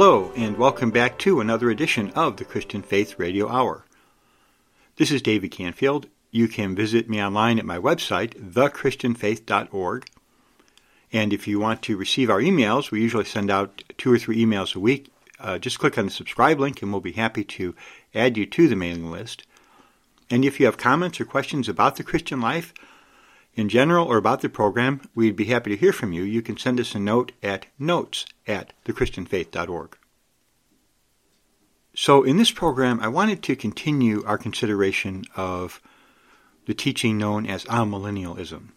Hello, and welcome back to another edition of the Christian Faith Radio Hour. This is David Canfield. You can visit me online at my website, thechristianfaith.org. And if you want to receive our emails, we usually send out two or three emails a week. Uh, just click on the subscribe link, and we'll be happy to add you to the mailing list. And if you have comments or questions about the Christian life in general or about the program, we'd be happy to hear from you. You can send us a note at notes at thechristianfaith.org. So, in this program, I wanted to continue our consideration of the teaching known as amillennialism.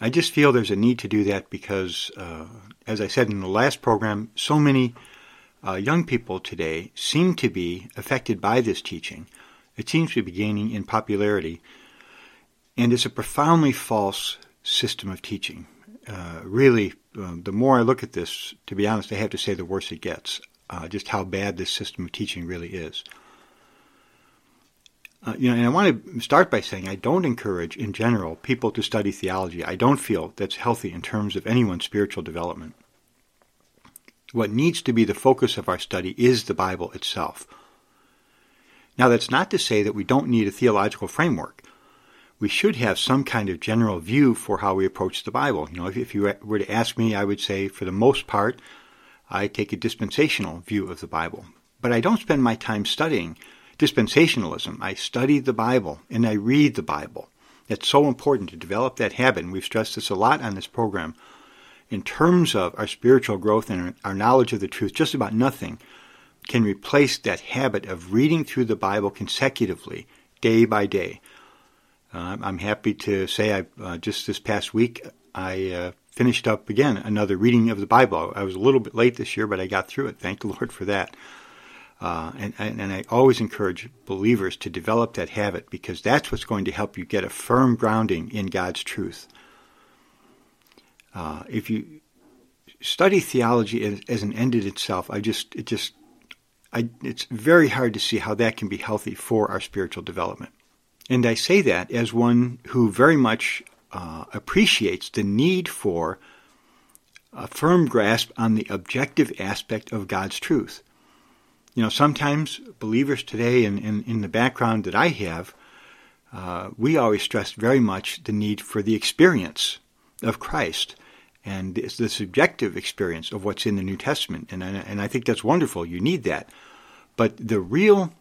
I just feel there's a need to do that because, uh, as I said in the last program, so many uh, young people today seem to be affected by this teaching. It seems to be gaining in popularity, and it's a profoundly false system of teaching. Uh, really, uh, the more I look at this, to be honest, I have to say the worse it gets. Uh, just how bad this system of teaching really is. Uh, you know, and I want to start by saying I don't encourage, in general, people to study theology. I don't feel that's healthy in terms of anyone's spiritual development. What needs to be the focus of our study is the Bible itself. Now, that's not to say that we don't need a theological framework. We should have some kind of general view for how we approach the Bible. You know, if, if you were to ask me, I would say, for the most part, I take a dispensational view of the Bible. But I don't spend my time studying dispensationalism. I study the Bible and I read the Bible. It's so important to develop that habit, and we've stressed this a lot on this program. In terms of our spiritual growth and our knowledge of the truth, just about nothing can replace that habit of reading through the Bible consecutively, day by day. Uh, I'm happy to say I uh, just this past week I uh, finished up again another reading of the Bible. I was a little bit late this year, but I got through it. Thank the Lord for that. Uh, and, and, I always encourage believers to develop that habit because that's what's going to help you get a firm grounding in God's truth. Uh, if you study theology as, as, an end in itself, I just it just I, it's very hard to see how that can be healthy for our spiritual development. And I say that as one who very much uh, appreciates the need for a firm grasp on the objective aspect of God's truth. You know, sometimes believers today, in, in, in the background that I have, uh, we always stress very much the need for the experience of Christ and it's the subjective experience of what's in the New Testament. And, and I think that's wonderful. You need that. But the real,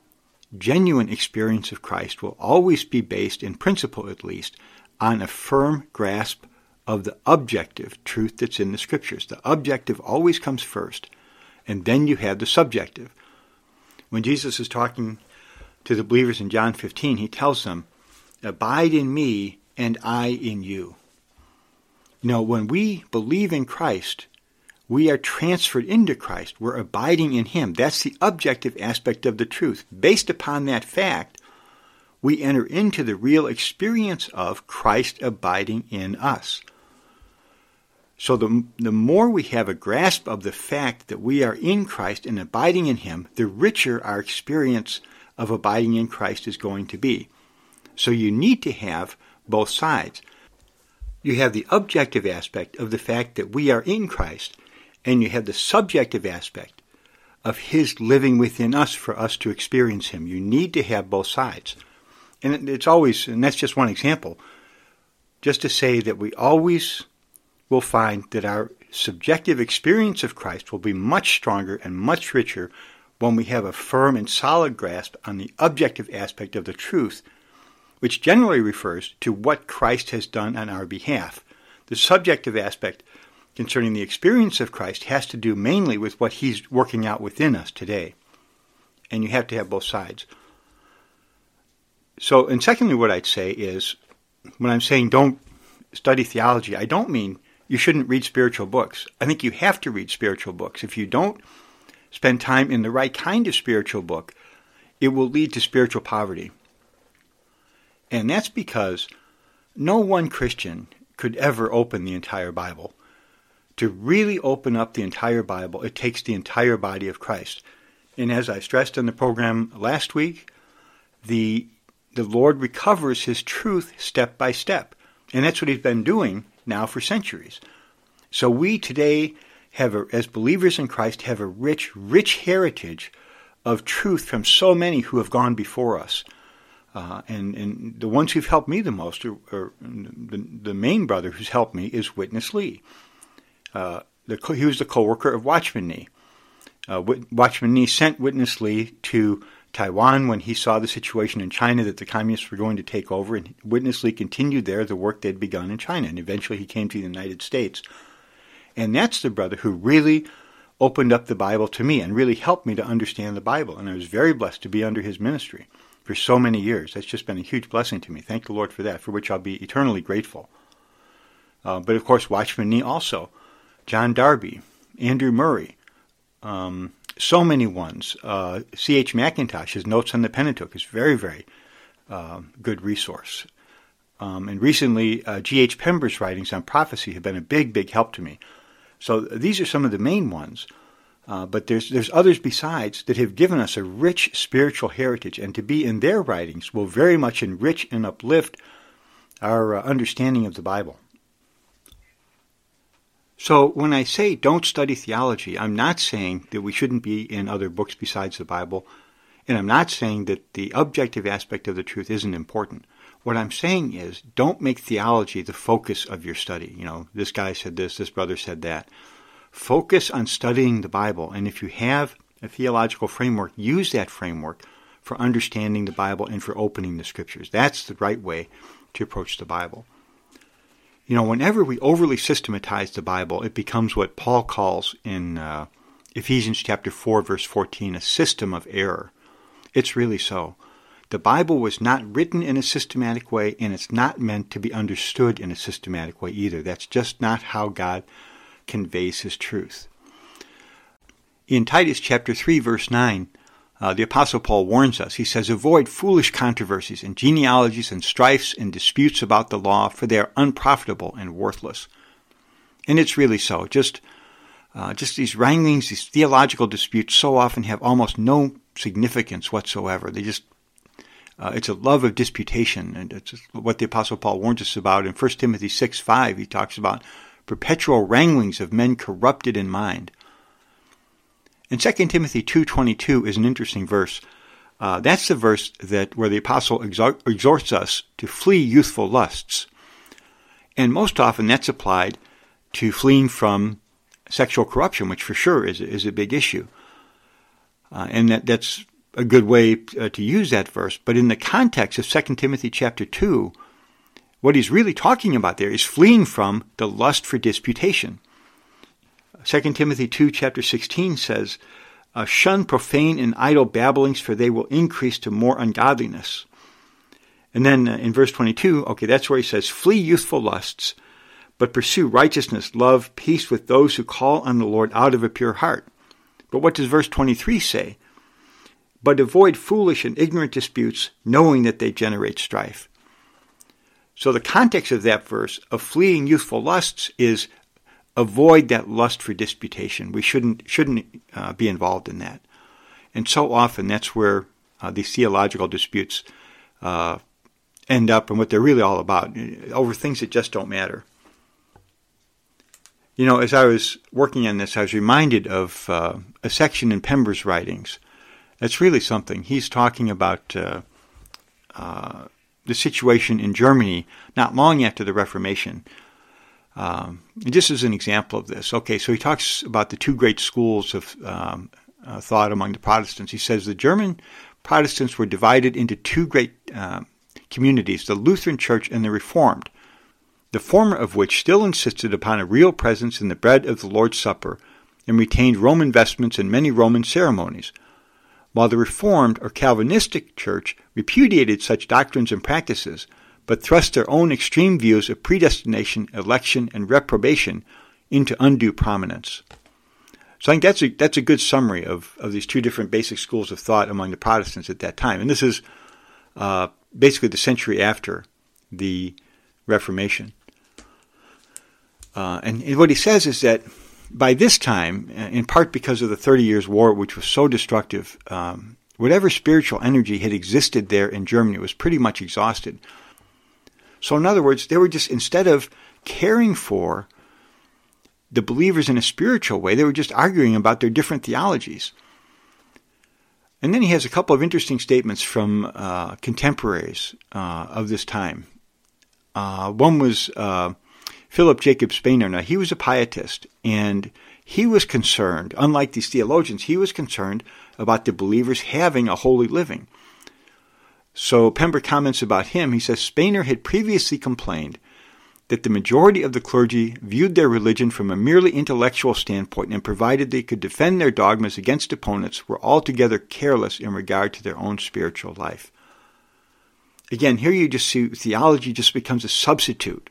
genuine experience of Christ will always be based, in principle at least, on a firm grasp of the objective truth that's in the Scriptures. The objective always comes first, and then you have the subjective. When Jesus is talking to the believers in John 15, he tells them, Abide in me, and I in you. You know, when we believe in Christ, we are transferred into Christ. We're abiding in Him. That's the objective aspect of the truth. Based upon that fact, we enter into the real experience of Christ abiding in us. So the, the more we have a grasp of the fact that we are in Christ and abiding in Him, the richer our experience of abiding in Christ is going to be. So you need to have both sides. You have the objective aspect of the fact that we are in Christ, and you have the subjective aspect of His living within us for us to experience Him. You need to have both sides. And it's always, and that's just one example, just to say that we always will find that our subjective experience of Christ will be much stronger and much richer when we have a firm and solid grasp on the objective aspect of the truth which generally refers to what Christ has done on our behalf. The subjective aspect concerning the experience of Christ has to do mainly with what he's working out within us today. And you have to have both sides. So, and secondly, what I'd say is when I'm saying don't study theology, I don't mean you shouldn't read spiritual books. I think you have to read spiritual books. If you don't spend time in the right kind of spiritual book, it will lead to spiritual poverty. And that's because no one Christian could ever open the entire Bible. To really open up the entire Bible, it takes the entire body of Christ. And as I stressed in the program last week, the the Lord recovers his truth step by step. And that's what he's been doing now for centuries. So we today have, a, as believers in Christ, have a rich, rich heritage of truth from so many who have gone before us. Uh, and, and the ones who've helped me the most, or, or the, the main brother who's helped me, is Witness Lee. Uh, he was the co-worker of Watchman Nee. Uh, Watchman Nee sent Witness Lee to Taiwan when he saw the situation in China that the communists were going to take over, and Witness Lee continued there the work they'd begun in China, and eventually he came to the United States. And that's the brother who really opened up the Bible to me and really helped me to understand the Bible, and I was very blessed to be under his ministry for so many years. That's just been a huge blessing to me. Thank the Lord for that, for which I'll be eternally grateful. Uh, but of course, Watchman Nee also, John Darby, Andrew Murray, um, so many ones. Uh, C.H. Mackintosh, his Notes on the Pentateuch, is very, very uh, good resource. Um, and recently, uh, G.H. Pember's writings on prophecy have been a big, big help to me. So these are some of the main ones. Uh, but there's there's others besides that have given us a rich spiritual heritage, and to be in their writings will very much enrich and uplift our uh, understanding of the Bible. So when I say don't study theology, I'm not saying that we shouldn't be in other books besides the Bible, and I'm not saying that the objective aspect of the truth isn't important. What I'm saying is don't make theology the focus of your study. You know, this guy said this, this brother said that. Focus on studying the Bible, and if you have a theological framework, use that framework for understanding the Bible and for opening the scriptures. That's the right way to approach the Bible. You know, whenever we overly systematize the Bible, it becomes what Paul calls in uh, Ephesians chapter 4, verse 14, a system of error. It's really so. The Bible was not written in a systematic way, and it's not meant to be understood in a systematic way either. That's just not how God conveys his truth. In Titus chapter 3, verse 9, uh, the Apostle Paul warns us. He says, Avoid foolish controversies and genealogies and strifes and disputes about the law, for they are unprofitable and worthless. And it's really so. Just, uh, just these wranglings, these theological disputes so often have almost no significance whatsoever. They just, uh, it's a love of disputation. And it's what the Apostle Paul warns us about in 1 Timothy 6 5. He talks about perpetual wranglings of men corrupted in mind. And 2 Timothy 2.22 is an interesting verse. Uh, that's the verse that where the apostle exhorts us to flee youthful lusts. And most often that's applied to fleeing from sexual corruption, which for sure is, is a big issue. Uh, and that, that's a good way uh, to use that verse. But in the context of 2 Timothy chapter 2, what he's really talking about there is fleeing from the lust for disputation. 2 Timothy 2, chapter 16 says, uh, Shun profane and idle babblings, for they will increase to more ungodliness. And then uh, in verse 22, okay, that's where he says, Flee youthful lusts, but pursue righteousness, love, peace with those who call on the Lord out of a pure heart. But what does verse 23 say? But avoid foolish and ignorant disputes, knowing that they generate strife. So the context of that verse of fleeing youthful lusts is avoid that lust for disputation. We shouldn't shouldn't uh, be involved in that. And so often that's where uh, these theological disputes uh, end up, and what they're really all about over things that just don't matter. You know, as I was working on this, I was reminded of uh, a section in Pember's writings. It's really something. He's talking about uh, uh, the situation in Germany not long after the Reformation um, just as an example of this, okay, so he talks about the two great schools of um, uh, thought among the Protestants. He says the German Protestants were divided into two great uh, communities, the Lutheran Church and the Reformed, the former of which still insisted upon a real presence in the bread of the Lord's Supper and retained Roman vestments and many Roman ceremonies, while the Reformed or Calvinistic Church repudiated such doctrines and practices but thrust their own extreme views of predestination, election, and reprobation into undue prominence. So I think that's a, that's a good summary of, of these two different basic schools of thought among the Protestants at that time. And this is uh, basically the century after the Reformation. Uh, and, and, what he says is that by this time, in part because of the Thirty Years' War, which was so destructive, um, whatever spiritual energy had existed there in Germany was pretty much exhausted. So, in other words, they were just, instead of caring for the believers in a spiritual way. They were just arguing about their different theologies. And then he has a couple of interesting statements from uh, contemporaries uh, of this time. Uh, one was uh, Philip Jacob Spener. Now, he was a pietist, and he was concerned, unlike these theologians, he was concerned about the believers having a holy living. So Pember comments about him. He says Spener had previously complained that the majority of the clergy viewed their religion from a merely intellectual standpoint and provided they could defend their dogmas against opponents were altogether careless in regard to their own spiritual life. Again, here you just see theology just becomes a substitute,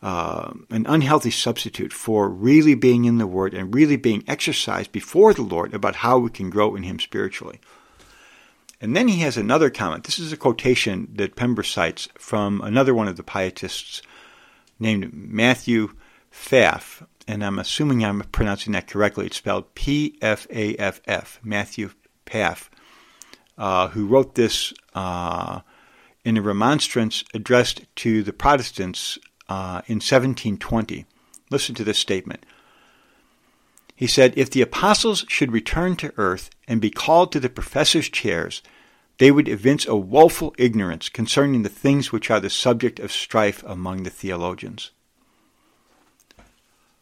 uh, an unhealthy substitute for really being in the Word and really being exercised before the Lord about how we can grow in Him spiritually. And then he has another comment. This is a quotation that Pember cites from another one of the pietists named Matthew Pfaff, and I'm assuming I'm pronouncing that correctly. It's spelled P F A F F, Matthew Pfaff, uh, who wrote this uh, in a remonstrance addressed to the Protestants uh, in 1720. Listen to this statement. He said, If the apostles should return to earth and be called to the professors' chairs, they would evince a woeful ignorance concerning the things which are the subject of strife among the theologians.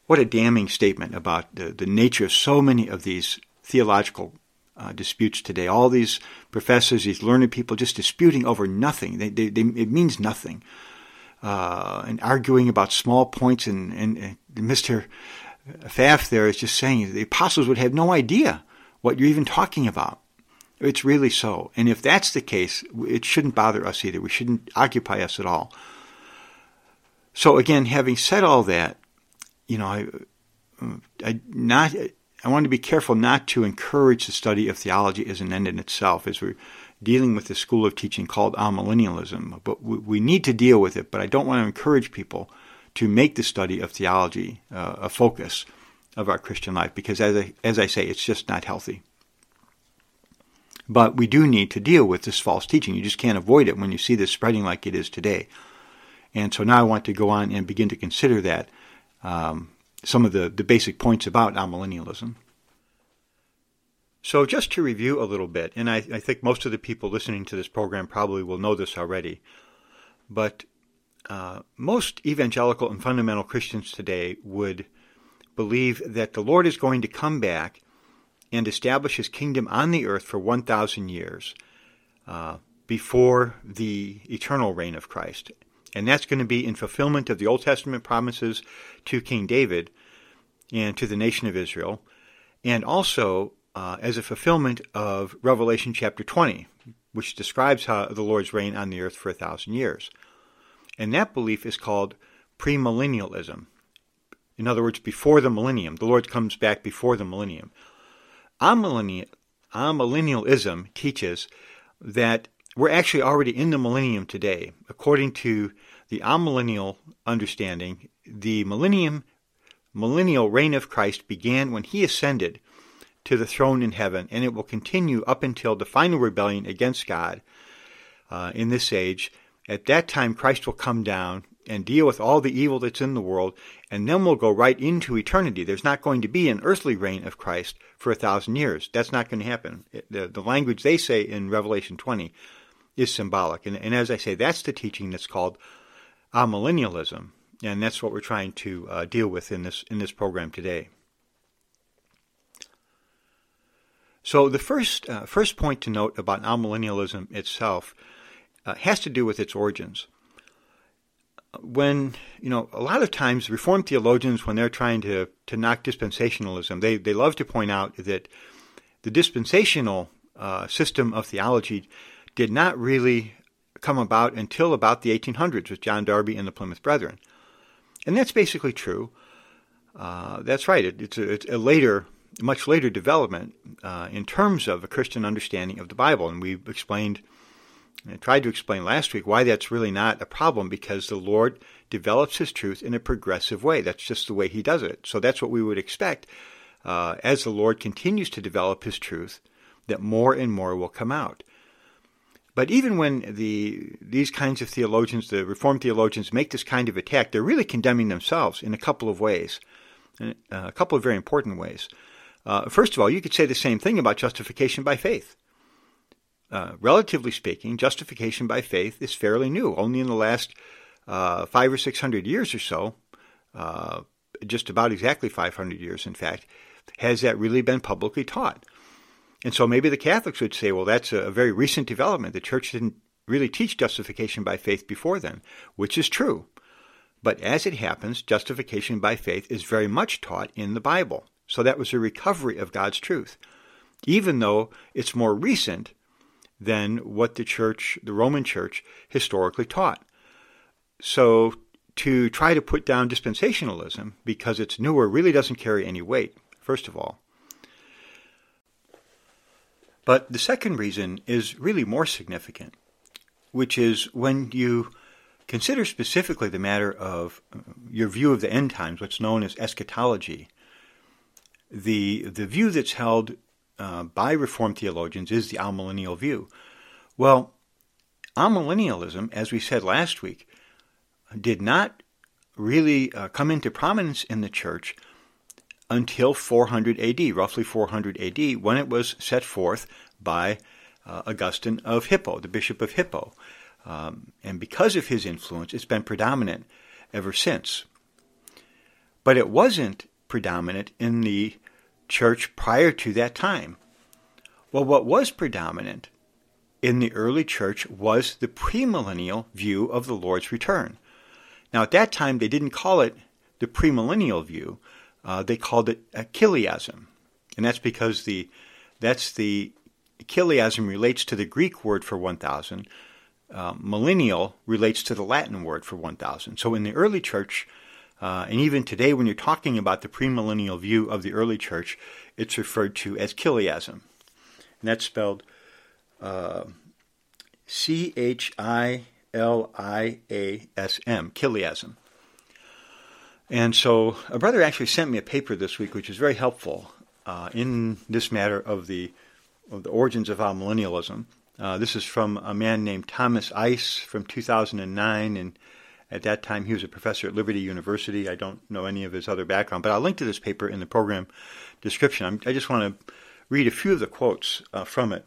What a damning statement about the, the nature of so many of these theological uh, disputes today. All these professors, these learned people, just disputing over nothing. They, they, they, it means nothing. Uh, and arguing about small points, and, and, and Mr. Pfaff there is just saying the apostles would have no idea what you're even talking about. It's really so. And if that's the case, it shouldn't bother us either. We shouldn't occupy us at all. So again, having said all that, you know, I, I not I want to be careful not to encourage the study of theology as an end in itself, as we're dealing with the school of teaching called amillennialism. But we, we need to deal with it. But I don't want to encourage people to make the study of theology uh, a focus of our Christian life, because as I, as I say, it's just not healthy. But we do need to deal with this false teaching. You just can't avoid it when you see this spreading like it is today. And so now I want to go on and begin to consider that um, some of the, the basic points about amillennialism. So just to review a little bit, and I, I think most of the people listening to this program probably will know this already, but uh, most evangelical and fundamental Christians today would believe that the Lord is going to come back and establish his kingdom on the earth for 1,000 years uh, before the eternal reign of Christ. And that's going to be in fulfillment of the Old Testament promises to King David and to the nation of Israel, and also uh, as a fulfillment of Revelation chapter 20, which describes how the Lord's reign on the earth for a thousand years. And that belief is called premillennialism. In other words, before the millennium. The Lord comes back before the millennium. Amillennialism teaches that we're actually already in the millennium today. According to the amillennial understanding, the millennium millennial reign of Christ began when he ascended to the throne in heaven, and it will continue up until the final rebellion against God uh, in this age. At that time, Christ will come down and deal with all the evil that's in the world, and then we'll go right into eternity. There's not going to be an earthly reign of Christ for a thousand years. That's not going to happen. The, the language they say in Revelation 20 is symbolic. And, and as I say, that's the teaching that's called amillennialism. And that's what we're trying to uh, deal with in this, in this program today. So the first, uh, first point to note about amillennialism itself uh, has to do with its origins when you know a lot of times reformed theologians when they're trying to to knock dispensationalism they they love to point out that the dispensational uh, system of theology did not really come about until about the 1800s with John Darby and the Plymouth Brethren, and that's basically true. Uh, that's right. It, it's, a, it's, a, later, much later development uh, in terms of a Christian understanding of the Bible, and we've explained I tried to explain last week why that's really not a problem because the Lord develops His truth in a progressive way. That's just the way He does it. So that's what we would expect uh, as the Lord continues to develop His truth, that more and more will come out. But even when the these kinds of theologians, the Reformed theologians, make this kind of attack, they're really condemning themselves in a couple of ways. a couple of very important ways. Uh, first of all, you could say the same thing about justification by faith. Uh, relatively speaking, justification by faith is fairly new. Only in the last uh, five or six hundred years or so, uh, just about exactly 500 years, in fact, has that really been publicly taught. And so maybe the Catholics would say, well, that's a very recent development. The church didn't really teach justification by faith before then, which is true. But as it happens, justification by faith is very much taught in the Bible. So that was a recovery of God's truth, even though it's more recent than what the church, the Roman church, historically taught. So to try to put down dispensationalism because it's newer really doesn't carry any weight, first of all. But the second reason is really more significant, which is when you consider specifically the matter of uh, your view of the end times, what's known as eschatology. The, the view that's held uh, by Reformed theologians is the amillennial view. Well, amillennialism, as we said last week, did not really uh, come into prominence in the church until 400 AD, roughly 400 AD, when it was set forth by uh, Augustine of Hippo, the Bishop of Hippo. Um, and because of his influence, it's been predominant ever since. But it wasn't predominant in the church prior to that time. Well, what was predominant in the early church was the premillennial view of the Lord's return. Now, at that time, they didn't call it the premillennial view; uh, they called it a chiliasm, and that's because the that's the chiliasm relates to the Greek word for 1,000. Uh, millennial relates to the Latin word for 1,000. So in the early church, uh, and even today, when you're talking about the premillennial view of the early church, it's referred to as chiliasm, and that's spelled uh, C H I L I A S M, chiliasm. And so a brother actually sent me a paper this week, which is very helpful uh, in this matter of the of the origins of amillennialism. Uh, this is from a man named Thomas Ice from 2009, and at that time he was a professor at Liberty University. I don't know any of his other background, but I'll link to this paper in the program description. I'm, i just want to read a few of the quotes uh, from it.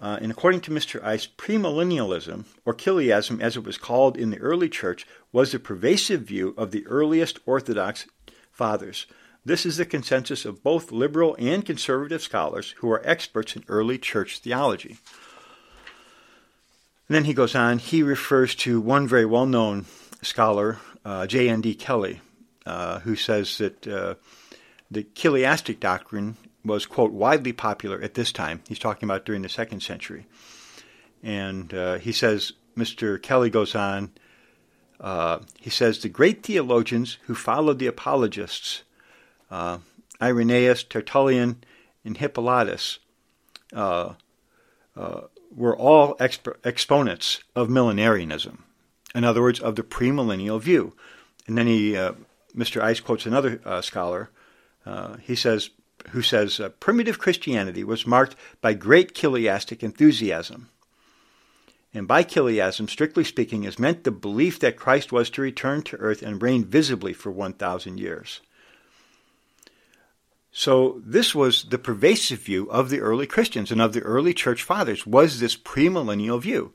Uh, and according to Mr. Ice, premillennialism, or chiliasm as it was called in the early church, was the pervasive view of the earliest Orthodox fathers. This is the consensus of both liberal and conservative scholars who are experts in early church theology. And then he goes on, he refers to one very well known scholar, uh, J.N.D. Kelly, uh, who says that uh, the chiliastic doctrine was, quote, widely popular at this time. He's talking about during the second century. And uh, he says, Mr. Kelly goes on, uh, he says, the great theologians who followed the apologists, uh, Irenaeus, Tertullian, and Hippolytus, uh, were all exp- exponents of millenarianism. In other words, of the premillennial view. And then he, uh, Mr. Ice quotes another scholar. he says, who says uh, primitive Christianity was marked by great chiliastic enthusiasm. And by chiliasm, strictly speaking, is meant the belief that Christ was to return to earth and reign visibly for 1,000 years. So this was the pervasive view of the early Christians and of the early church fathers was this premillennial view.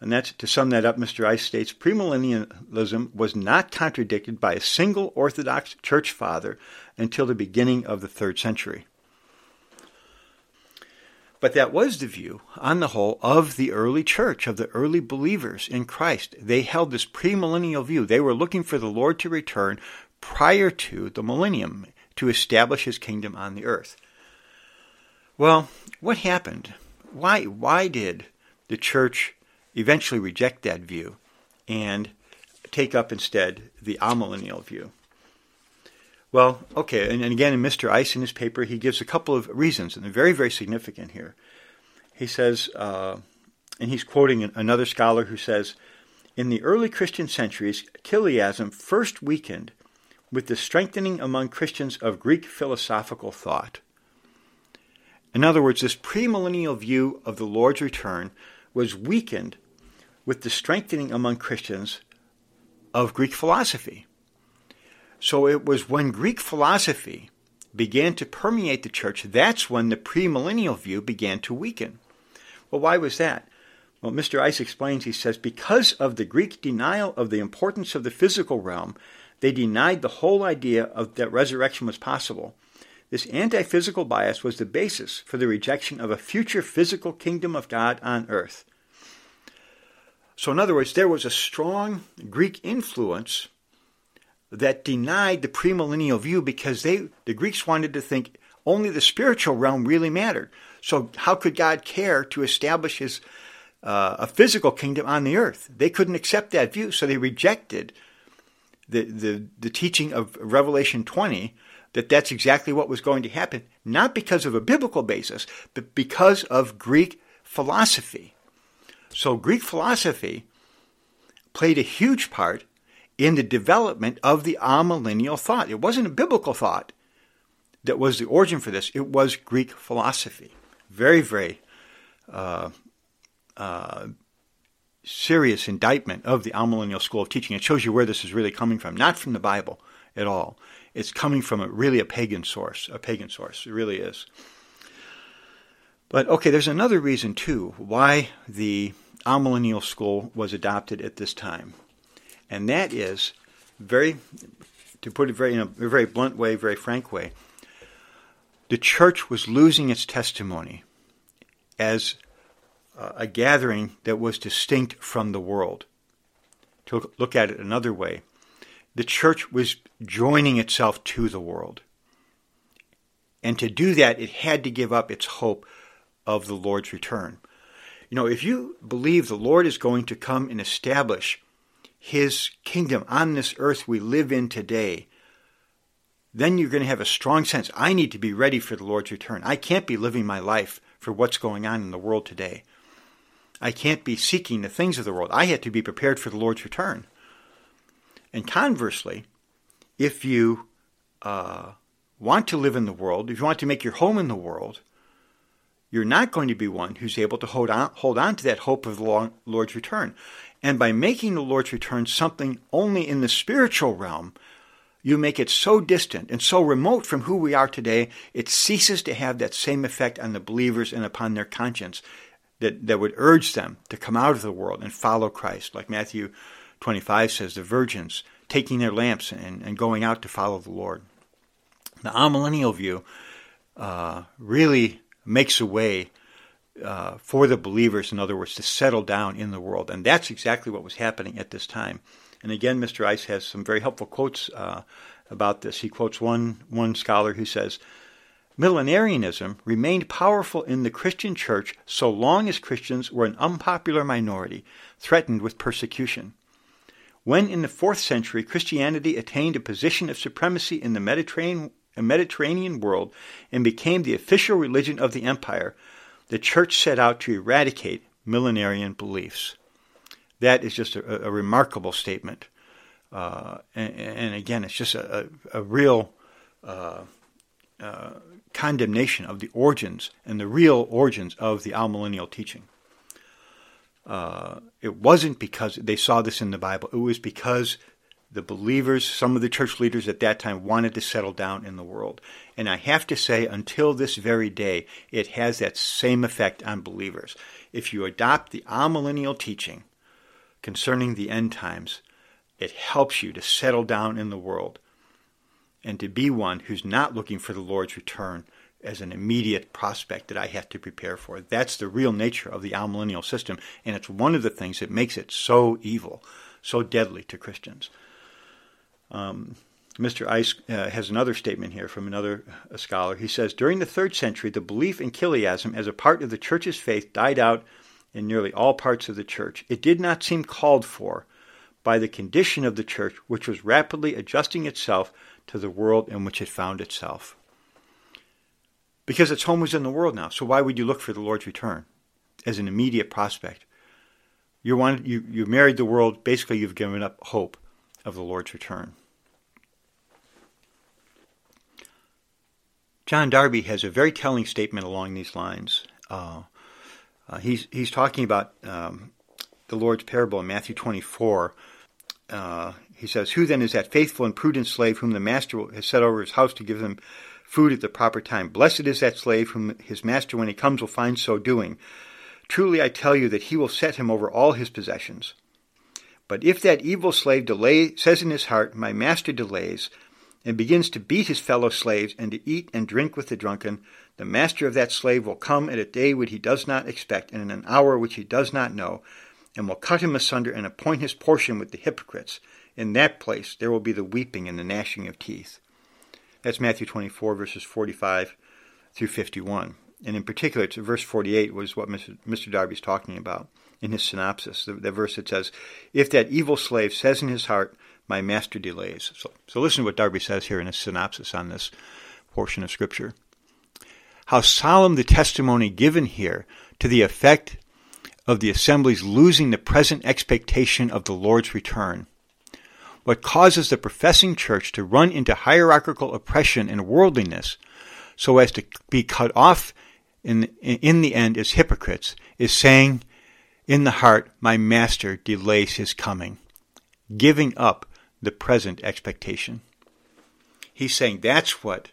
And that's to sum that up, Mr. Ice states premillennialism was not contradicted by a single Orthodox church father until the beginning of the third century. But that was the view, on the whole, of the early church, of the early believers in Christ. They held this premillennial view. They were looking for the Lord to return prior to the millennium to establish his kingdom on the earth. Well, what happened? Why, why did the church eventually reject that view and take up instead the amillennial view? Well, okay, and, and again, in Mr. Ice in his paper, he gives a couple of reasons, and they're very, very significant here. He says, uh, and he's quoting another scholar who says, in the early Christian centuries, chiliasm first weakened with the strengthening among Christians of Greek philosophical thought. In other words, this premillennial view of the Lord's return was weakened with the strengthening among Christians of Greek philosophy. So it was when Greek philosophy began to permeate the church, that's when the premillennial view began to weaken. Well, why was that? Well, Mr. Ice explains, he says, because of the Greek denial of the importance of the physical realm, they denied the whole idea of that resurrection was possible. This anti physical bias was the basis for the rejection of a future physical kingdom of God on earth. So, in other words, there was a strong Greek influence that denied the premillennial view because they, the Greeks wanted to think only the spiritual realm really mattered. So, how could God care to establish his, uh, a physical kingdom on the earth? They couldn't accept that view, so they rejected the, the, the teaching of Revelation 20 that that's exactly what was going to happen, not because of a biblical basis, but because of Greek philosophy. So, Greek philosophy played a huge part in the development of the amillennial thought. It wasn't a biblical thought that was the origin for this, it was Greek philosophy. Very, very uh, uh, serious indictment of the amillennial school of teaching. It shows you where this is really coming from, not from the Bible at all. It's coming from a, really a pagan source, a pagan source. It really is. But okay, there's another reason too why the amillennial school was adopted at this time, and that is very, to put it very in a very blunt way, very frank way. The church was losing its testimony as a gathering that was distinct from the world. To look at it another way, the church was joining itself to the world. And to do that, it had to give up its hope of the Lord's return. You know, if you believe the Lord is going to come and establish his kingdom on this earth we live in today, then you're going to have a strong sense I need to be ready for the Lord's return. I can't be living my life for what's going on in the world today. I can't be seeking the things of the world. I had to be prepared for the Lord's return. And conversely, if you uh, want to live in the world, if you want to make your home in the world, you're not going to be one who's able to hold on, hold on to that hope of the Lord's return. And by making the Lord's return something only in the spiritual realm, you make it so distant and so remote from who we are today, it ceases to have that same effect on the believers and upon their conscience that, that would urge them to come out of the world and follow Christ. Like Matthew 25 says, the virgins taking their lamps and, and going out to follow the Lord. The amillennial view uh, really makes a way uh, for the believers, in other words, to settle down in the world. And that's exactly what was happening at this time. And again, Mr. Ice has some very helpful quotes uh, about this. He quotes one, one scholar who says, Millenarianism remained powerful in the Christian church so long as Christians were an unpopular minority, threatened with persecution. When in the fourth century Christianity attained a position of supremacy in the Mediterranean, Mediterranean world and became the official religion of the empire, the church set out to eradicate millenarian beliefs. That is just a, a remarkable statement. Uh, and, and, again, it's just a, a, a real uh, uh, condemnation of the origins and the real origins of the amillennial teaching. Uh, it wasn't because they saw this in the Bible. It was because the believers, some of the church leaders at that time, wanted to settle down in the world. And I have to say, until this very day, it has that same effect on believers. If you adopt the amillennial teaching concerning the end times, it helps you to settle down in the world and to be one who's not looking for the Lord's return as an immediate prospect that I have to prepare for. That's the real nature of the amillennial system, and it's one of the things that makes it so evil, so deadly to Christians. Um, Mr. Ice uh, has another statement here from another uh, scholar. He says During the third century, the belief in chiliasm as a part of the church's faith died out in nearly all parts of the church. It did not seem called for by the condition of the church, which was rapidly adjusting itself to the world in which it found itself. Because its home was in the world now, so why would you look for the Lord's return as an immediate prospect? You wanted, you, you married the world, basically you've given up hope of the Lord's return. John Darby has a very telling statement along these lines. Uh, uh, he's, he's talking about um, the Lord's parable in Matthew 24 uh, he says, Who then is that faithful and prudent slave whom the master has set over his house to give them food at the proper time? Blessed is that slave whom his master, when he comes, will find so doing. Truly I tell you that he will set him over all his possessions. But if that evil slave delay, says in his heart, My master delays, and begins to beat his fellow slaves and to eat and drink with the drunken, the master of that slave will come at a day which he does not expect, and in an hour which he does not know, and will cut him asunder and appoint his portion with the hypocrites. In that place there will be the weeping and the gnashing of teeth. That's Matthew 24, verses 45 through 51. And in particular, verse 48 was what Mr. Mr. Darby's talking about in his synopsis. The, the verse that says, If that evil slave says in his heart, My master delays. So, so listen to what Darby says here in his synopsis on this portion of Scripture. How solemn the testimony given here to the effect of the assembly's losing the present expectation of the Lord's return. What causes the professing church to run into hierarchical oppression and worldliness so as to be cut off in, in the end as hypocrites is saying in the heart, My master delays his coming, giving up the present expectation. He's saying that's what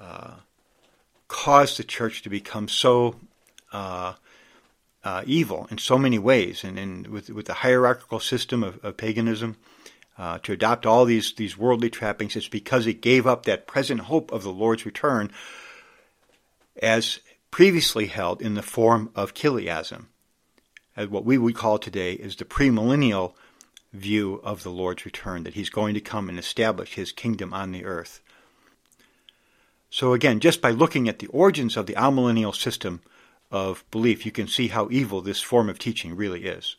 uh, caused the church to become so uh, uh, evil in so many ways, and, and with, with the hierarchical system of, of paganism, uh, to adopt all these, these worldly trappings, it's because it gave up that present hope of the Lord's return as previously held in the form of chiliasm, as what we would call today is the premillennial view of the Lord's return, that he's going to come and establish his kingdom on the earth. So again, just by looking at the origins of the amillennial system, of belief, you can see how evil this form of teaching really is.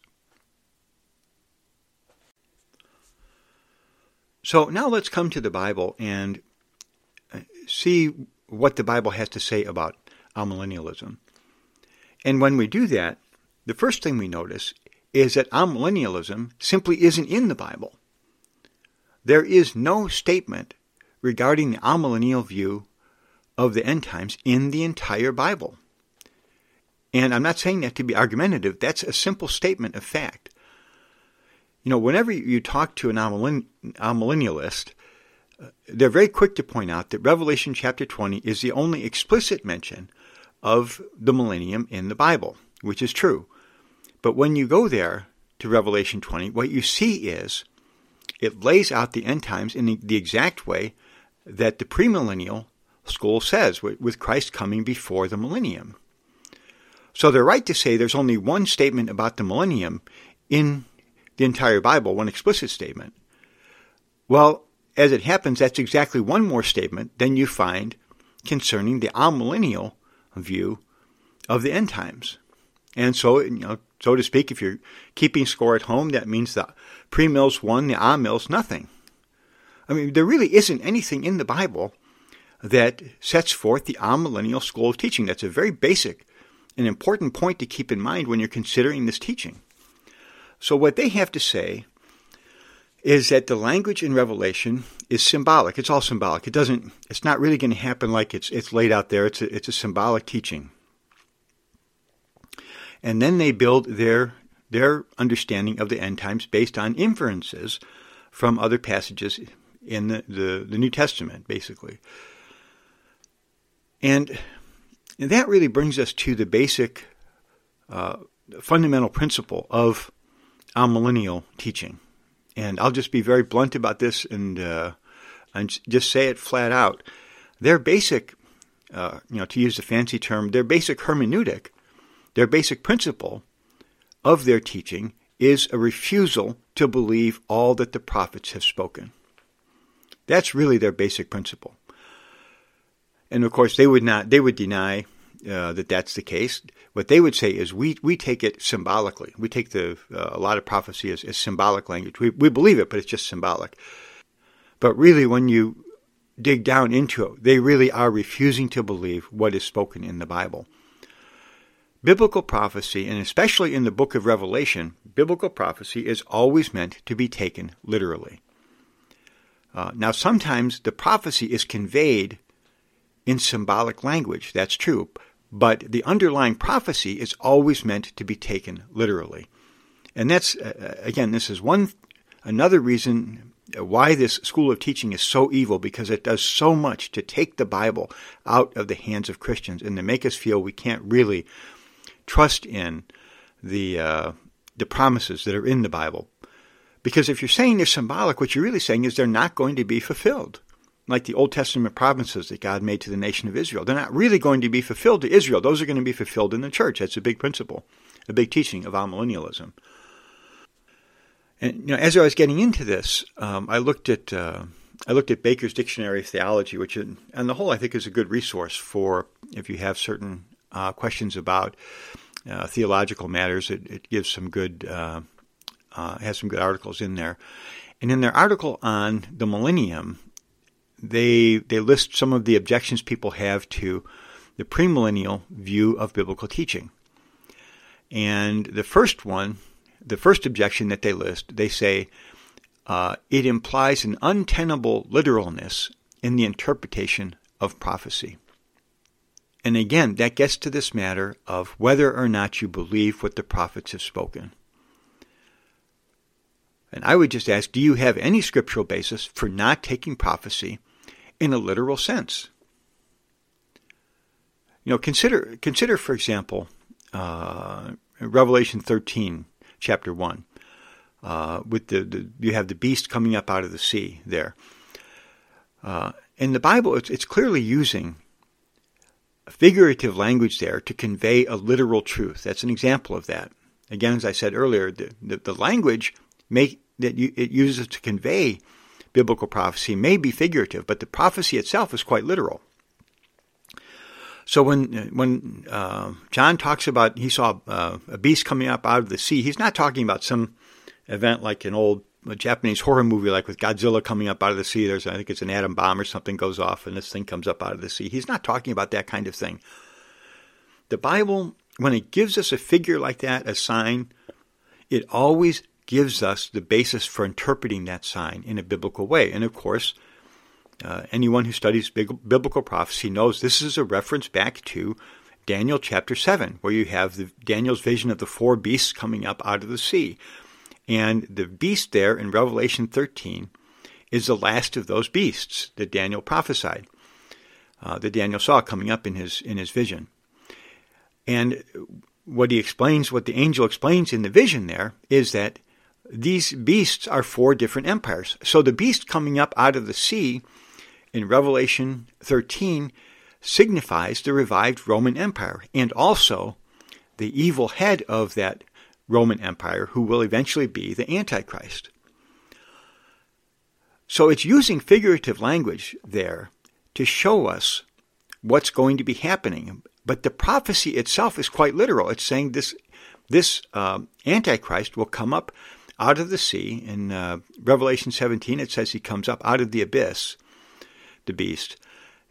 So now let's come to the Bible and uh, see what the Bible has to say about amillennialism. And when we do that, the first thing we notice is that amillennialism simply isn't in the Bible. There is no statement regarding the amillennial view of the end times in the entire Bible. And I'm not saying that to be argumentative. That's a simple statement of fact. You know, whenever you talk to an amillennialist, uh, they're very quick to point out that Revelation chapter 20 is the only explicit mention of the millennium in the Bible, which is true. But when you go there to Revelation 20, what you see is it lays out the end times in the, exact way that the premillennial school says, with Christ coming before the millennium. So they're right to say there's only one statement about the millennium in the entire Bible, one explicit statement. Well, as it happens, that's exactly one more statement than you find concerning the amillennial view of the end times. And so, you know, so to speak, if you're keeping score at home, that means the pre-mills one, the amills nothing. I mean, there really isn't anything in the Bible that sets forth the amillennial school of teaching. That's a very basic an important point to keep in mind when you're considering this teaching. So, what they have to say is that the language in Revelation is symbolic. It's all symbolic. It doesn't. It's not really going to happen like it's it's laid out there. It's a, it's a symbolic teaching. And then they build their their understanding of the end times based on inferences from other passages in the, the, the New Testament, basically. And and that really brings us to the basic uh, fundamental principle of amillennial teaching. And I'll just be very blunt about this and, uh, and just say it flat out. Their basic, uh, you know, to use a fancy term, their basic hermeneutic, their basic principle of their teaching is a refusal to believe all that the prophets have spoken. That's really their basic principle. And of course, they would not, they would deny uh, that that's the case. What they would say is we, we take it symbolically. We take the uh, a lot of prophecy as, as symbolic language. We, we believe it, but it's just symbolic. But really, when you dig down into it, they really are refusing to believe what is spoken in the Bible. Biblical prophecy, and especially in the book of Revelation, biblical prophecy is always meant to be taken literally. Uh, now, sometimes the prophecy is conveyed in symbolic language. That's true. But the underlying prophecy is always meant to be taken literally. And that's, uh, uh, again, this is one another reason why this school of teaching is so evil because it does so much to take the Bible out of the hands of Christians and to make us feel we can't really trust in the uh, the promises that are in the Bible. Because if you're saying they're symbolic, what you're really saying is they're not going to be fulfilled. Like the Old Testament promises that God made to the nation of Israel. They're not really going to be fulfilled to Israel. Those are going to be fulfilled in the church. That's a big principle, a big teaching of amillennialism. And you know, as I was getting into this, um, I looked at uh, I looked at Baker's Dictionary of Theology, which, on the whole, I think is a good resource for if you have certain uh, questions about uh, theological matters. It, it, gives some good uh, uh, has some good articles in there, and in their article on the millennium, they they list some of the objections people have to the premillennial view of biblical teaching. And the first one the first objection that they list, they say uh, it implies an untenable literalness in the interpretation of prophecy. And again, that gets to this matter of whether or not you believe what the prophets have spoken. And I would just ask do you have any scriptural basis for not taking prophecy in a literal sense? You know, consider, consider for example, uh, Revelation 13, chapter 1. Uh, with the, the, you have the beast coming up out of the sea there. Uh, in the Bible, it's, it's clearly using figurative language there to convey a literal truth. That's an example of that. Again, as I said earlier, the, the, the language may, that you, it uses to convey biblical prophecy may be figurative, but the prophecy itself is quite literal. So when when uh, John talks about he saw uh, a beast coming up out of the sea, he's not talking about some event like an old Japanese horror movie, like with Godzilla coming up out of the sea. There's I think it's an atom bomb or something goes off, and this thing comes up out of the sea. He's not talking about that kind of thing. The Bible, when it gives us a figure like that, a sign, it always gives us the basis for interpreting that sign in a biblical way. And of course, uh, anyone who studies biblical prophecy knows this is a reference back to Daniel chapter 7, where you have the, Daniel's vision of the four beasts coming up out of the sea. And the beast there in Revelation 13 is the last of those beasts that Daniel prophesied, uh, that Daniel saw coming up in his, in his vision. And what he explains, what the angel explains in the vision there, is that these beasts are four different empires. So the beast coming up out of the sea in Revelation 13 signifies the revived Roman Empire and also the evil head of that Roman Empire who will eventually be the Antichrist. So it's using figurative language there to show us what's going to be happening. But the prophecy itself is quite literal. It's saying this this uh, Antichrist will come up out of the sea. In uh, Revelation 17, it says he comes up out of the abyss the beast,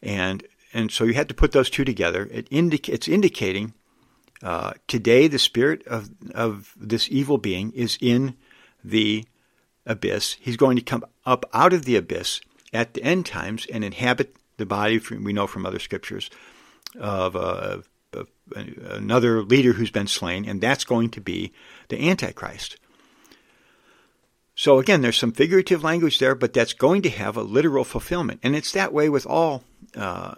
and and so you had to put those two together. It indica- it's indicating uh, today the spirit of of this evil being is in the abyss. He's going to come up out of the abyss at the end times and inhabit the body. From, we know from other scriptures of, uh, of another leader who's been slain, and that's going to be the Antichrist. So again, there's some figurative language there, but that's going to have a literal fulfillment. And it's that way with all uh,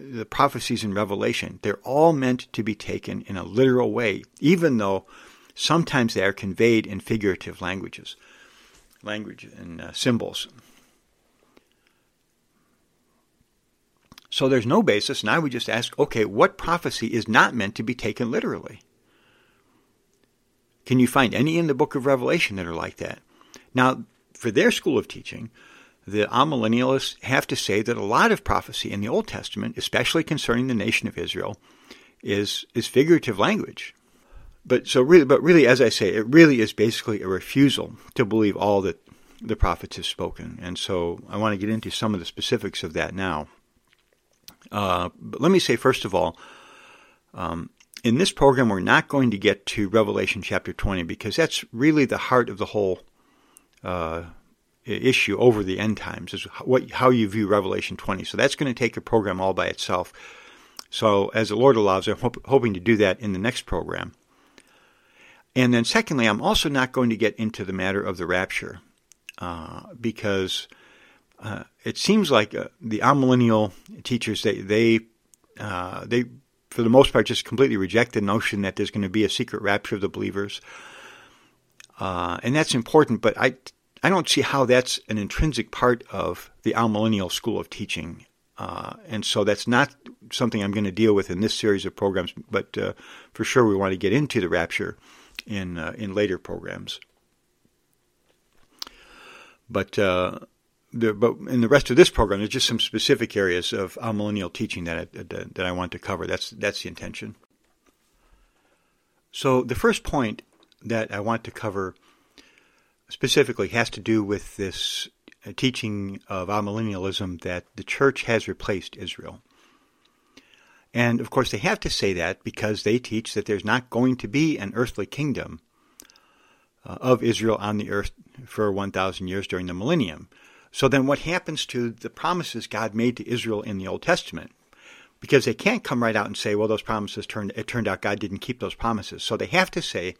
the prophecies in Revelation. They're all meant to be taken in a literal way, even though sometimes they are conveyed in figurative languages, language and uh, symbols. So there's no basis, and I would just ask, okay, what prophecy is not meant to be taken literally? Can you find any in the book of Revelation that are like that? Now, for their school of teaching, the amillennialists have to say that a lot of prophecy in the Old Testament, especially concerning the nation of Israel, is is figurative language. But so really, but really, as I say, it really is basically a refusal to believe all that the prophets have spoken. And so I want to get into some of the specifics of that now. Uh, but let me say first of all, um, in this program, we're not going to get to Revelation chapter 20 because that's really the heart of the whole uh, issue over the end times is what how you view Revelation 20. So that's going to take a program all by itself. So as the Lord allows, I'm hoping to do that in the next program. And then secondly, I'm also not going to get into the matter of the rapture. uh, because uh, it seems like uh, the amillennial teachers they they uh, they for the most part just completely reject the notion that there's going to be a secret rapture of the believers, uh, and that's important. But I I don't see how that's an intrinsic part of the amillennial school of teaching. Uh, and so that's not something I'm going to deal with in this series of programs, but uh, for sure we want to get into the rapture in uh, in later programs. But uh, the, but in the rest of this program, there's just some specific areas of amillennial teaching that I, that, that I want to cover. That's that's the intention. So the first point that I want to cover specifically has to do with this teaching of amillennialism that the church has replaced Israel. And of course, they have to say that because they teach that there's not going to be an earthly kingdom uh, of Israel on the earth for 1,000 years during the millennium. So then, what happens to the promises God made to Israel in the Old Testament? Because they can't come right out and say, well, those promises turned, it turned out God didn't keep those promises. So they have to say,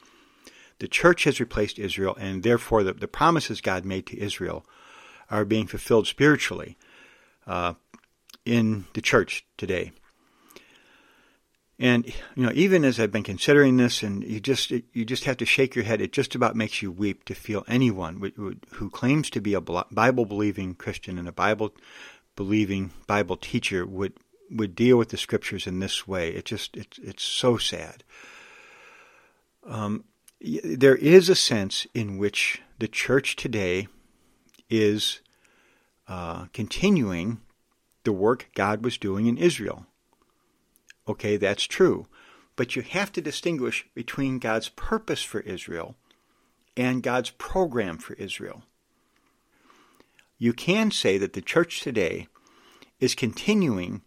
the church has replaced Israel, and therefore the, the promises God made to Israel are being fulfilled spiritually uh, in the church today. And you know, even as I've been considering this, and you just you just have to shake your head. It just about makes you weep to feel anyone who claims to be a Bible believing Christian and a Bible believing Bible teacher would would deal with the scriptures in this way. It just it's it's so sad. Um, there is a sense in which the church today is uh, continuing the work God was doing in Israel. Okay, that's true. But you have to distinguish between God's purpose for Israel and God's program for Israel. You can say that the church today is continuing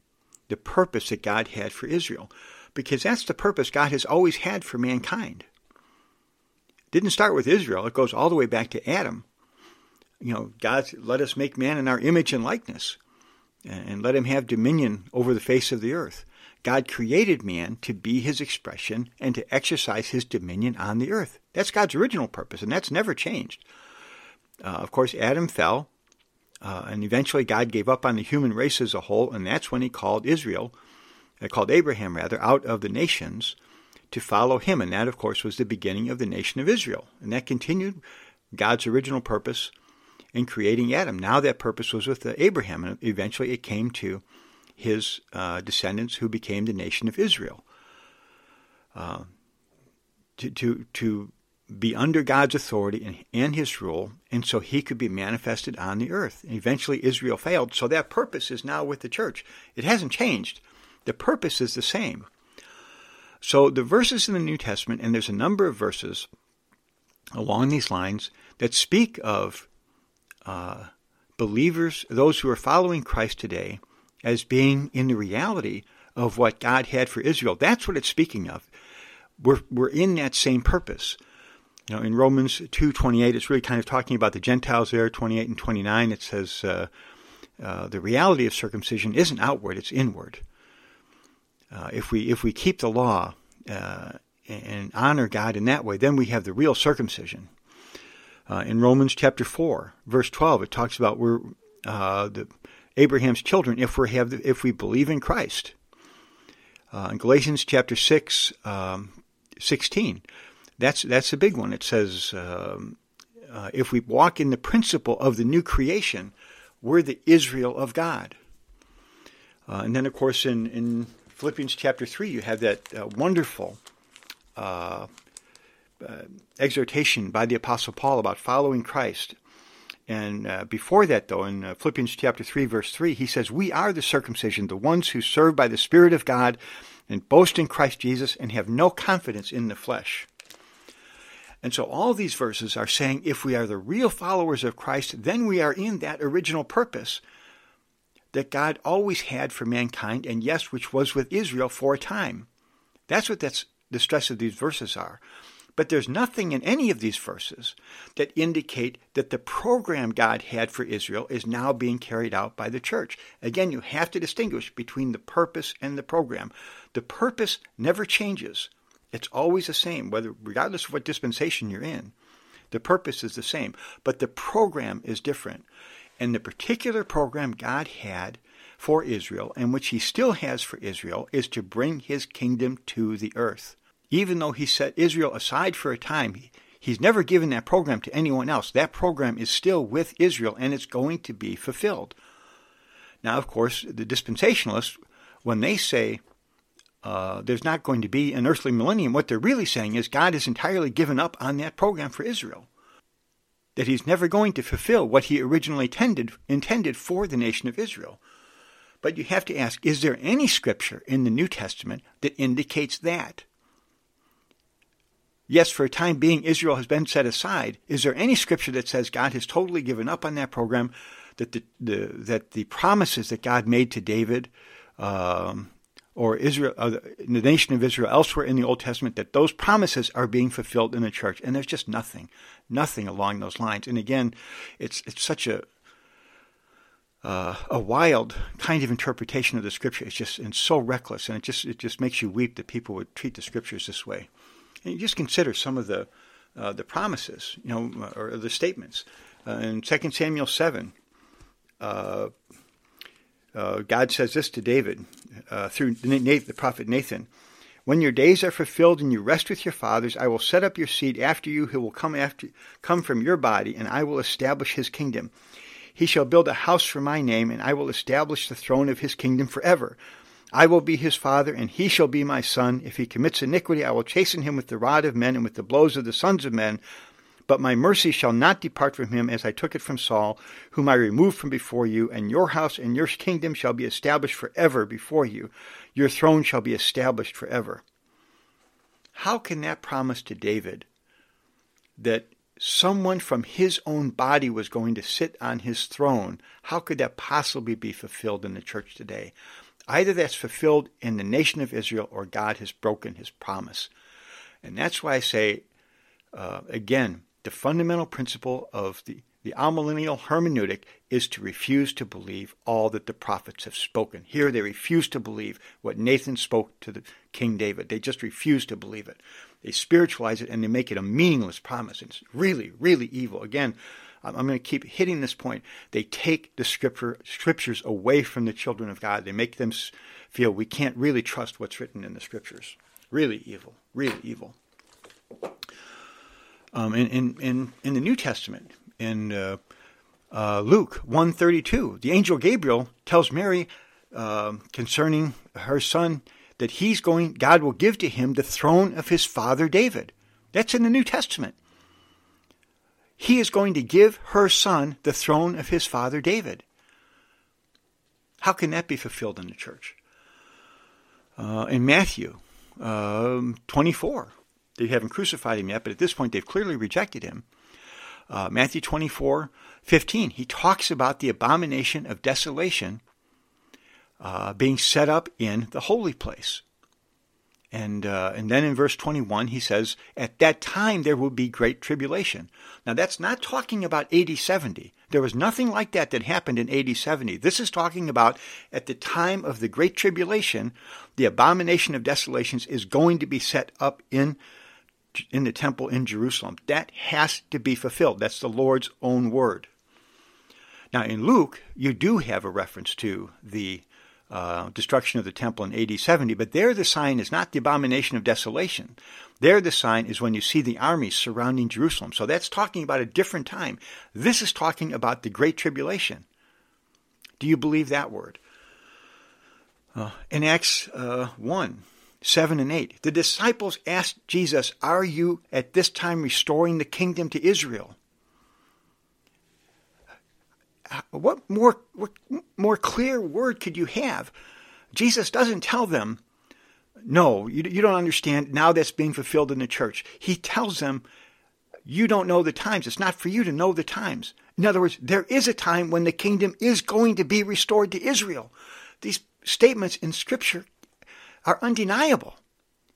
the purpose that God had for Israel, because that's the purpose God has always had for mankind. Didn't start with Israel, it goes all the way back to Adam you know, God, let us make man in our image and likeness, and let him have dominion over the face of the earth. God created man to be his expression and to exercise his dominion on the earth. That's God's original purpose, and that's never changed. Uh, of course, Adam fell, uh, and eventually God gave up on the human race as a whole, and that's when he called Israel, uh, called Abraham rather, out of the nations to follow him. And that, of course, was the beginning of the nation of Israel. And that continued God's original purpose in creating Adam. Now that purpose was with Abraham, and eventually it came to his uh, descendants who became the nation of Israel. Uh, to, to, to be under God's authority and, and, his rule, and so he could be manifested on the earth. And eventually Israel failed, so that purpose is now with the church. It hasn't changed. The purpose is the same. So the verses in the New Testament, and there's a number of verses along these lines that speak of uh, believers, those who are following Christ today, as being in the reality of what God had for Israel. That's what it's speaking of. We're, we're in that same purpose. You know, in Romans 2.28, it's really kind of talking about the Gentiles there, 28 and 29. It says uh, uh, the reality of circumcision isn't outward, it's inward. Uh, if we if we keep the law uh, and honor God in that way, then we have the real circumcision. Uh, in Romans chapter 4, verse 12, it talks about we're uh, the, Abraham's children if we have the, if we believe in Christ. Uh, in Galatians chapter 6, um, 16, that's that's a big one. It says um, uh, if we walk in the principle of the new creation, we're the Israel of God. Uh, and then, of course, in, in Philippians chapter 3, you have that uh, wonderful uh, uh, exhortation by the Apostle Paul about following Christ. And uh, before that, though, in uh, Philippians chapter 3, verse 3, he says, We are the circumcision, the ones who serve by the Spirit of God and boast in Christ Jesus and have no confidence in the flesh. And so all these verses are saying if we are the real followers of Christ, then we are in that original purpose that God always had for mankind, and yes, which was with Israel for a time. That's what that's the stress of these verses are. But there's nothing in any of these verses that indicate that the program God had for Israel is now being carried out by the church. Again, you have to distinguish between the purpose and the program. The purpose never changes. It's always the same, whether regardless of what dispensation you're in. The purpose is the same, but the program is different. And the particular program God had for Israel, and which he still has for Israel, is to bring his kingdom to the earth. Even though he set Israel aside for a time, he's never given that program to anyone else. That program is still with Israel, and it's going to be fulfilled. Now, of course, the dispensationalists, when they say uh, there's not going to be an earthly millennium, what they're really saying is God has entirely given up on that program for Israel. That he's never going to fulfill what he originally tended, intended for the nation of Israel. But you have to ask is there any scripture in the New Testament that indicates that? Yes, for a time being, Israel has been set aside. Is there any scripture that says God has totally given up on that program, that the, the that the promises that God made to David, um, or Israel, uh, the nation of Israel elsewhere in the Old Testament, that those promises are being fulfilled in the church. And there's just nothing, nothing along those lines. And again, it's it's such a uh, a wild kind of interpretation of the scripture. It's just and so reckless, and it just it just makes you weep that people would treat the scriptures this way. And you just consider some of the uh, the promises, you know, or the statements uh, in Second Samuel seven. Uh, God says this to David uh, through Nathan, the prophet Nathan. When your days are fulfilled and you rest with your fathers, I will set up your seed after you who will come after come from your body, and I will establish his kingdom. He shall build a house for my name, and I will establish the throne of his kingdom forever. I will be his father, and he shall be my son. If he commits iniquity, I will chasten him with the rod of men and with the blows of the sons of men. But my mercy shall not depart from him as I took it from Saul, whom I removed from before you, and your house and your kingdom shall be established forever before you. Your throne shall be established forever. How can that promise to David that someone from his own body was going to sit on his throne, how could that possibly be fulfilled in the church today? Either that's fulfilled in the nation of Israel or God has broken his promise. And that's why I say, uh, again, the fundamental principle of the, the amillennial hermeneutic is to refuse to believe all that the prophets have spoken. Here they refuse to believe what Nathan spoke to the King David. They just refuse to believe it. They spiritualize it and they make it a meaningless promise. It's really, really evil. Again, I'm going to keep hitting this point. They take the scripture, scriptures away from the children of God. They make them feel we can't really trust what's written in the scriptures. Really evil. Really evil. Um, in, in, in, in the New Testament, in uh, uh, Luke 132, the angel Gabriel tells Mary uh, concerning her son that he's going, God will give to him the throne of his father David. That's in the New Testament. He is going to give her son the throne of his father David. How can that be fulfilled in the church? Uh, in Matthew um, 24, they haven't crucified him yet, but at this point they've clearly rejected him. Uh, Matthew 24, 15, he talks about the abomination of desolation uh, being set up in the holy place. And, uh, and then in verse 21, he says, At that time there will be great tribulation. Now, that's not talking about AD 70. There was nothing like that that happened in AD 70. This is talking about at the time of the great tribulation, the abomination of desolations is going to be set up in in the temple in Jerusalem. That has to be fulfilled. That's the Lord's own word. Now, in Luke, you do have a reference to the uh, destruction of the temple in AD 70, but there the sign is not the abomination of desolation. There the sign is when you see the armies surrounding Jerusalem. So that's talking about a different time. This is talking about the Great Tribulation. Do you believe that word? Uh, in Acts uh, 1, 7 and 8, the disciples asked Jesus, Are you at this time restoring the kingdom to Israel? Uh, what more what more clear word could you have? Jesus doesn't tell them, no, you, you don't understand. Now that's being fulfilled in the church. He tells them, you don't know the times. It's not for you to know the times. In other words, there is a time when the kingdom is going to be restored to Israel. These statements in Scripture are undeniable.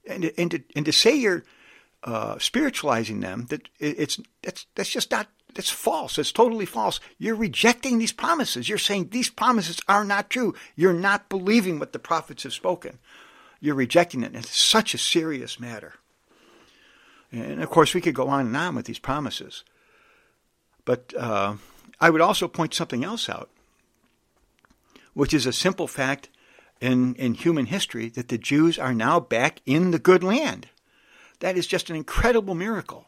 And, and, to, and to say you're uh, spiritualizing them, that it's that's that's just not that's false. It's totally false. You're rejecting these promises. You're saying these promises are not true. You're not believing what the prophets have spoken. You're rejecting it. And it's such a serious matter. And of course, we could go on and on with these promises. But uh, I would also point something else out, which is a simple fact in, in human history that the Jews are now back in the good land. That is just an incredible miracle.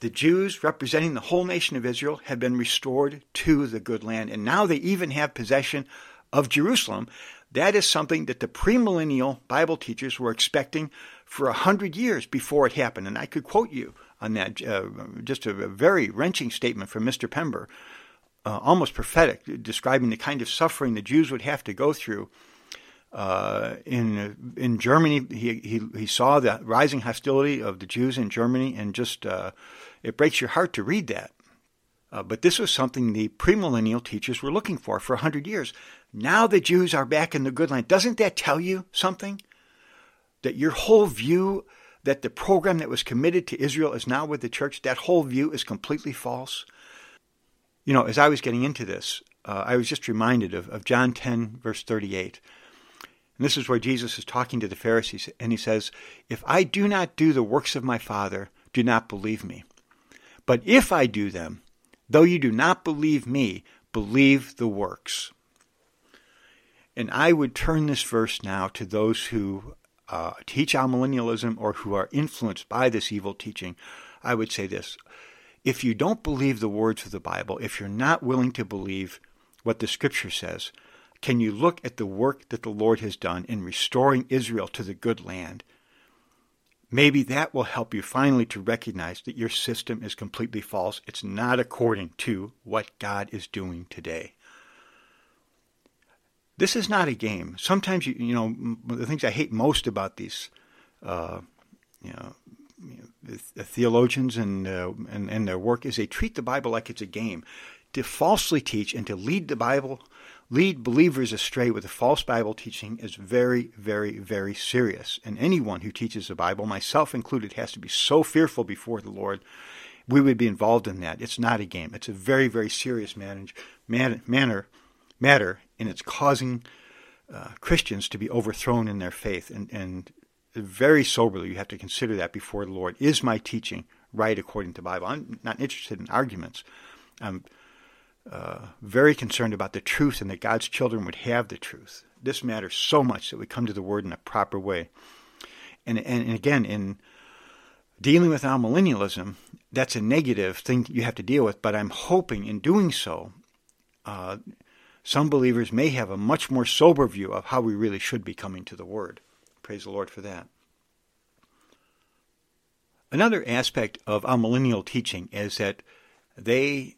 The Jews, representing the whole nation of Israel, have been restored to the good land, and now they even have possession of Jerusalem. That is something that the premillennial Bible teachers were expecting for a hundred years before it happened. And I could quote you on that, uh, just a, very wrenching statement from Mr. Pember, uh, almost prophetic, describing the kind of suffering the Jews would have to go through. Uh, in in Germany, he, he he saw the rising hostility of the Jews in Germany, and just uh, it breaks your heart to read that. Uh, but this was something the premillennial teachers were looking for for hundred years. Now the Jews are back in the good land. Doesn't that tell you something? That your whole view that the program that was committed to Israel is now with the church, that whole view is completely false. You know, as I was getting into this, uh, I was just reminded of, of John 10, verse 38. And this is where Jesus is talking to the Pharisees, and he says, If I do not do the works of my Father, do not believe me. But if I do them, though you do not believe me, believe the works. And I would turn this verse now to those who uh, teach amillennialism or who are influenced by this evil teaching. I would say this if you don't believe the words of the Bible, if you're not willing to believe what the Scripture says, can you look at the work that the Lord has done in restoring Israel to the good land? Maybe that will help you finally to recognize that your system is completely false. It's not according to what God is doing today. This is not a game. Sometimes you you know the things I hate most about these uh, you know the theologians and, uh, and and their work is they treat the Bible like it's a game. To falsely teach and to lead the Bible, lead believers astray with a false Bible teaching is very, very, very serious. And anyone who teaches the Bible, myself included, has to be so fearful before the Lord. We would be involved in that. It's not a game. It's a very, very serious manage, man, manner matter, and it's causing uh, Christians to be overthrown in their faith. And, and very soberly, you have to consider that before the Lord. Is my teaching right according to Bible? I'm not interested in arguments. I'm uh, very concerned about the truth and that God's children would have the truth. This matters so much that we come to the Word in a proper way. And, and, and again, in dealing with amillennialism, that's a negative thing you have to deal with, but I'm hoping in doing so, uh, some believers may have a much more sober view of how we really should be coming to the Word. Praise the Lord for that. Another aspect of amillennial teaching is that they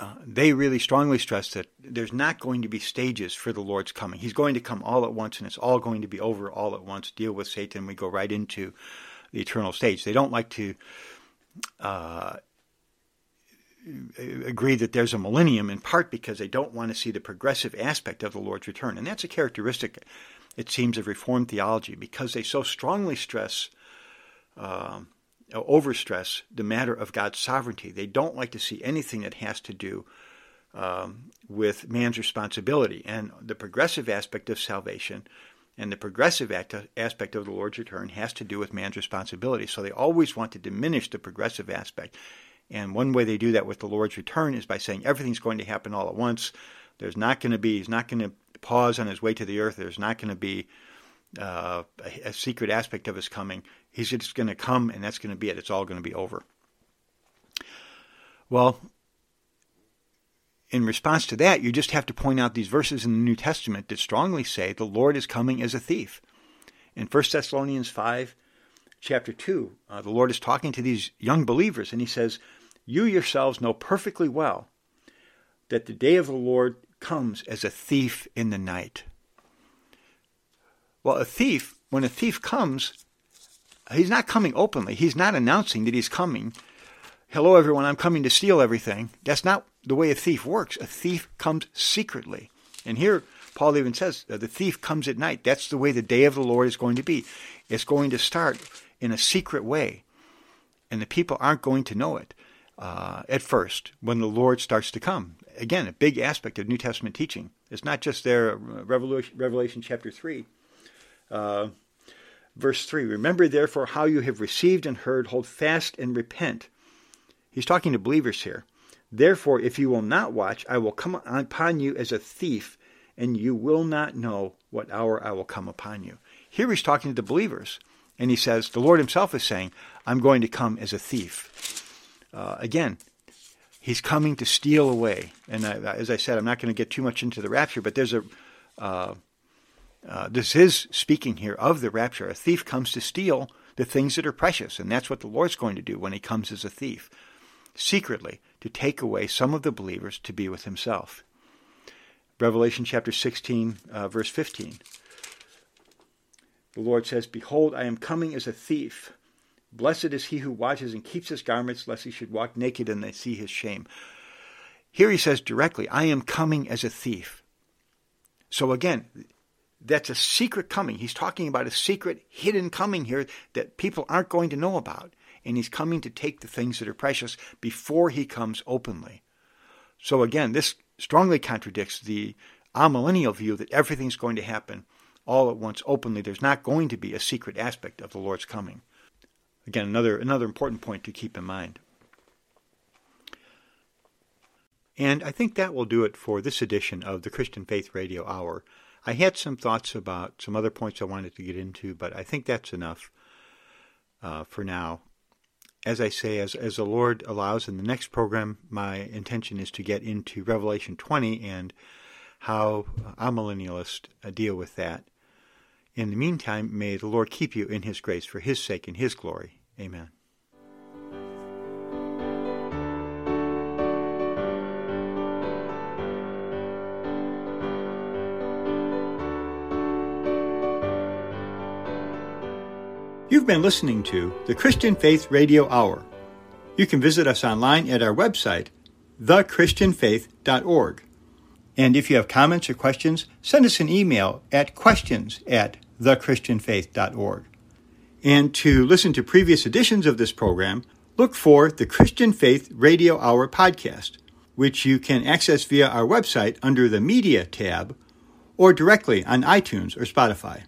uh, they really strongly stress that there's not going to be stages for the Lord's coming. He's going to come all at once, and it's all going to be over all at once. Deal with Satan, we go right into the eternal stage. They don't like to uh, agree that there's a millennium in part because they don't want to see the progressive aspect of the Lord's return. And that's a characteristic, it seems, of Reformed theology because they so strongly stress, uh, overstress the matter of God's sovereignty. They don't like to see anything that has to do um, with man's responsibility. And the progressive aspect of salvation and the progressive aspect of the Lord's return has to do with man's responsibility. So they always want to diminish the progressive aspect and one way they do that with the Lord's return is by saying everything's going to happen all at once. There's not going to be, he's not going to pause on his way to the earth. There's not going to be uh, a, a secret aspect of his coming. He's just going to come and that's going to be it. It's all going to be over. Well, in response to that, you just have to point out these verses in the New Testament that strongly say the Lord is coming as a thief. In 1 Thessalonians 5, chapter 2, uh, the Lord is talking to these young believers, and he says, you yourselves know perfectly well that the day of the Lord comes as a thief in the night. Well, a thief, when a thief comes, he's not coming openly. He's not announcing that he's coming. Hello, everyone, I'm coming to steal everything. That's not the way a thief works. A thief comes secretly. And here, Paul even says the thief comes at night. That's the way the day of the Lord is going to be. It's going to start in a secret way, and the people aren't going to know it uh, at first when the Lord starts to come. Again, a big aspect of New Testament teaching. It's not just there, uh, Revelation, Revelation chapter 3. Uh, Verse 3 Remember therefore how you have received and heard, hold fast and repent. He's talking to believers here. Therefore, if you will not watch, I will come upon you as a thief, and you will not know what hour I will come upon you. Here he's talking to the believers, and he says, The Lord himself is saying, I'm going to come as a thief. Uh, again, he's coming to steal away. And I, as I said, I'm not going to get too much into the rapture, but there's a. Uh, uh, this is speaking here of the rapture. A thief comes to steal the things that are precious, and that's what the Lord's going to do when he comes as a thief, secretly to take away some of the believers to be with himself. Revelation chapter 16, uh, verse 15. The Lord says, Behold, I am coming as a thief. Blessed is he who watches and keeps his garments, lest he should walk naked and they see his shame. Here he says directly, I am coming as a thief. So again, that's a secret coming. He's talking about a secret, hidden coming here that people aren't going to know about. And he's coming to take the things that are precious before he comes openly. So again, this strongly contradicts the amillennial view that everything's going to happen all at once openly. There's not going to be a secret aspect of the Lord's coming. Again, another another important point to keep in mind. And I think that will do it for this edition of the Christian Faith Radio Hour. I had some thoughts about some other points I wanted to get into, but I think that's enough uh, for now. As I say, as, as the Lord allows in the next program, my intention is to get into Revelation 20 and how amillennialists uh, deal with that. In the meantime, may the Lord keep you in His grace for His sake and His glory. Amen. You've been listening to the Christian Faith Radio Hour. You can visit us online at our website, thechristianfaith.org. And if you have comments or questions, send us an email at questions at thechristianfaith.org. And to listen to previous editions of this program, look for the Christian Faith Radio Hour podcast, which you can access via our website under the Media tab or directly on iTunes or Spotify.